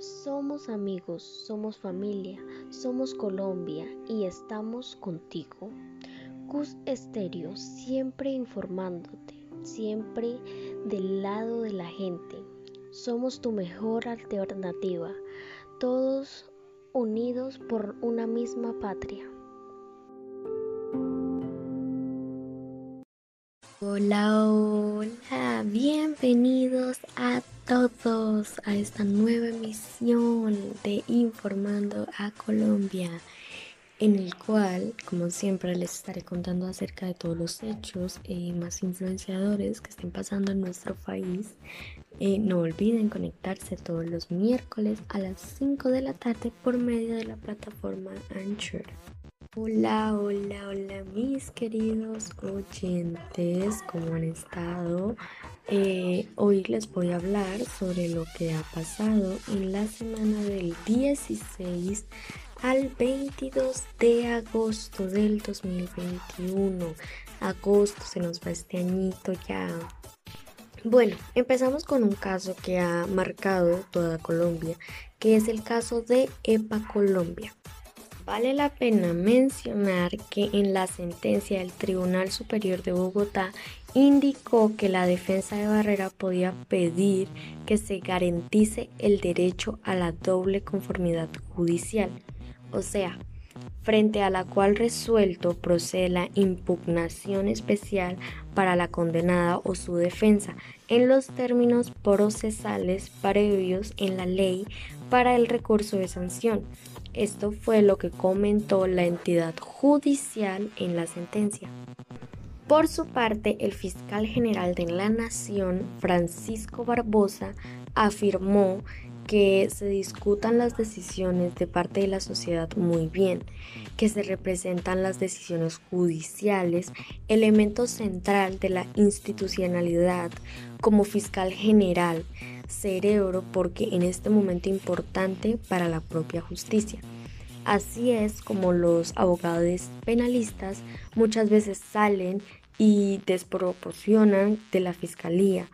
Somos amigos, somos familia, somos Colombia y estamos contigo. Cus Estéreo, siempre informándote, siempre del lado de la gente. Somos tu mejor alternativa, todos unidos por una misma patria. Hola, hola, bienvenidos a todos a esta nueva emisión de Informando a Colombia, en el cual, como siempre, les estaré contando acerca de todos los hechos eh, más influenciadores que estén pasando en nuestro país. Eh, no olviden conectarse todos los miércoles a las 5 de la tarde por medio de la plataforma Anchor. Hola, hola, hola mis queridos oyentes, ¿cómo han estado? Eh, hoy les voy a hablar sobre lo que ha pasado en la semana del 16 al 22 de agosto del 2021. Agosto se nos va este añito ya. Bueno, empezamos con un caso que ha marcado toda Colombia, que es el caso de EPA Colombia. Vale la pena mencionar que en la sentencia del Tribunal Superior de Bogotá indicó que la defensa de Barrera podía pedir que se garantice el derecho a la doble conformidad judicial, o sea, frente a la cual resuelto procede la impugnación especial para la condenada o su defensa en los términos procesales previos en la ley para el recurso de sanción esto fue lo que comentó la entidad judicial en la sentencia. Por su parte, el fiscal general de la Nación, Francisco Barbosa, afirmó que se discutan las decisiones de parte de la sociedad muy bien, que se representan las decisiones judiciales, elemento central de la institucionalidad como fiscal general, cerebro porque en este momento importante para la propia justicia. Así es como los abogados penalistas muchas veces salen y desproporcionan de la fiscalía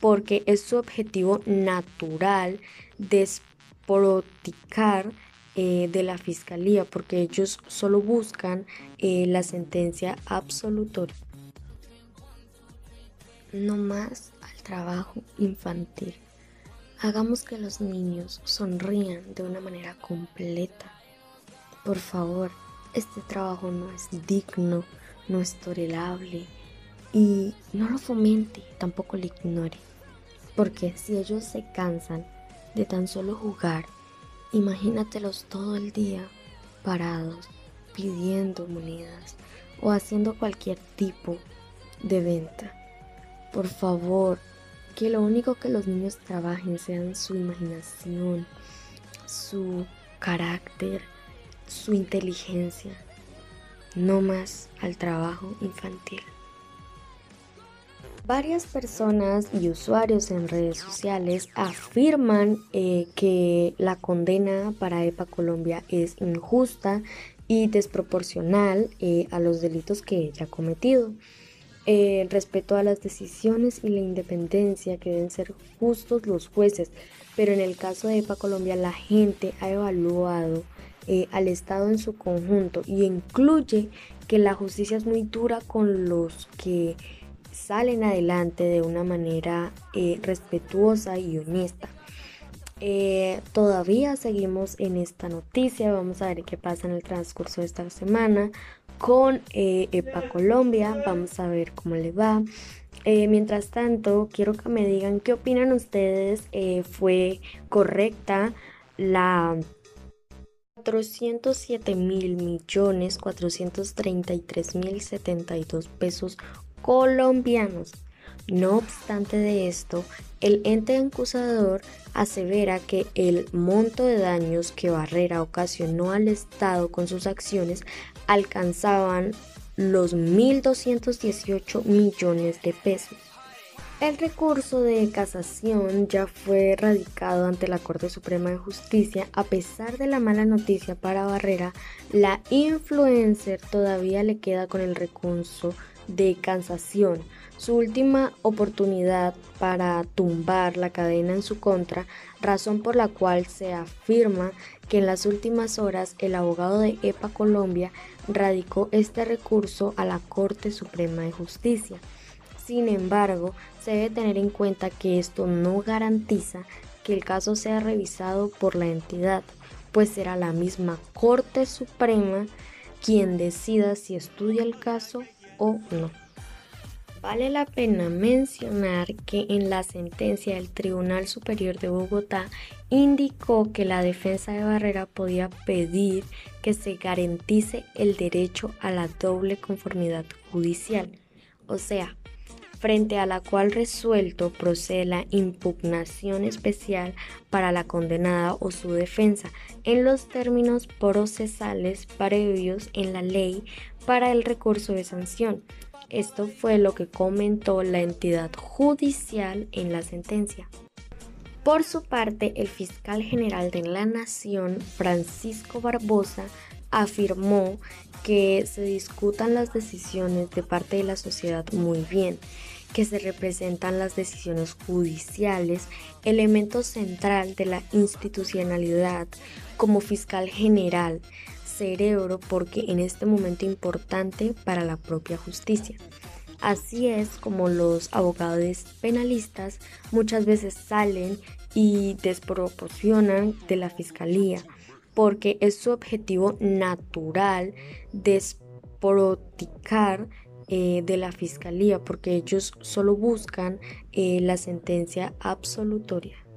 porque es su objetivo natural desproticar eh, de la fiscalía porque ellos solo buscan eh, la sentencia absolutoria. No más al trabajo infantil. Hagamos que los niños sonrían de una manera completa. Por favor, este trabajo no es digno, no es tolerable y no lo fomente, tampoco lo ignore. Porque si ellos se cansan de tan solo jugar, imagínatelos todo el día parados, pidiendo monedas o haciendo cualquier tipo de venta. Por favor, que lo único que los niños trabajen sean su imaginación, su carácter, su inteligencia, no más al trabajo infantil. Varias personas y usuarios en redes sociales afirman eh, que la condena para EPA Colombia es injusta y desproporcional eh, a los delitos que ella ha cometido eh, respeto a las decisiones y la independencia que deben ser justos los jueces. Pero en el caso de EPA Colombia la gente ha evaluado eh, al Estado en su conjunto y incluye que la justicia es muy dura con los que salen adelante de una manera eh, respetuosa y honesta. todavía seguimos en esta noticia, vamos a ver qué pasa en el transcurso de esta semana con eh, EPA Colombia. Vamos a ver cómo le va. Eh, mientras tanto, quiero que me digan qué opinan ustedes. Eh, ¿Fue correcta la 407 mil millones 433 mil 72 pesos colombianos? No obstante de esto, el ente acusador asevera que el monto de daños que Barrera ocasionó al Estado con sus acciones alcanzaban los 1.218 millones de pesos. El recurso de casación ya fue radicado ante la Corte Suprema de Justicia. A pesar de la mala noticia para Barrera, la influencer todavía le queda con el recurso de cansación, su última oportunidad para tumbar la cadena en su contra, razón por la cual se afirma que en las últimas horas el abogado de EPA Colombia radicó este recurso a la Corte Suprema de Justicia. Sin embargo, se debe tener en cuenta que esto no garantiza que el caso sea revisado por la entidad, pues será la misma Corte Suprema quien decida si estudia el caso o no. Vale la pena mencionar que en la sentencia del Tribunal Superior de Bogotá indicó que la defensa de Barrera podía pedir que se garantice el derecho a la doble conformidad judicial, o sea, frente a la cual resuelto procede la impugnación especial para la condenada o su defensa en los términos procesales previos en la ley para el recurso de sanción. Esto fue lo que comentó la entidad judicial en la sentencia. Por su parte, el fiscal general de la Nación, Francisco Barbosa, afirmó que se discutan las decisiones de parte de la sociedad muy bien, que se representan las decisiones judiciales, elemento central de la institucionalidad como fiscal general, cerebro porque en este momento importante para la propia justicia. Así es como los abogados penalistas muchas veces salen y desproporcionan de la fiscalía porque es su objetivo natural desproticar eh, de la fiscalía porque ellos solo buscan eh, la sentencia absolutoria.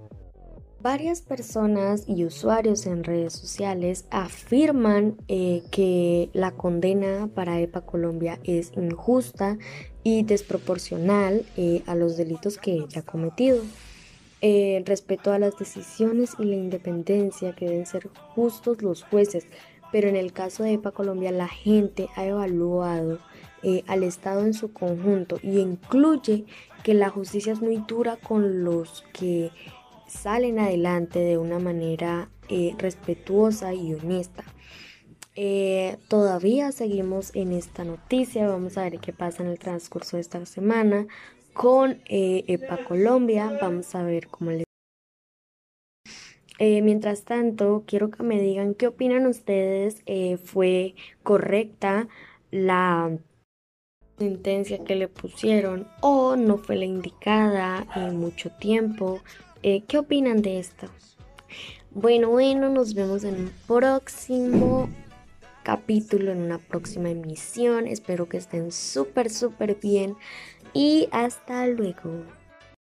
Varias personas y usuarios en redes sociales afirman eh, que la condena para EPA Colombia es injusta y desproporcional a los delitos que ella ha cometido. El respeto a las decisiones y la independencia que deben ser justos los jueces, pero en el caso de EPA Colombia la gente ha evaluado eh, al Estado en su conjunto y incluye que la justicia es muy dura con los que salen adelante de una manera eh, respetuosa y honesta. Eh, todavía seguimos en esta noticia, vamos a ver qué pasa en el transcurso de esta semana con EPA Colombia, vamos a ver cómo les... mientras tanto, quiero que me digan qué opinan ustedes, fue correcta la sentencia que le pusieron o no fue la indicada en mucho tiempo. Eh, ¿Qué opinan de esto? Bueno, bueno, nos vemos en un próximo capítulo, en una próxima emisión. Espero que estén súper, súper bien y hasta luego.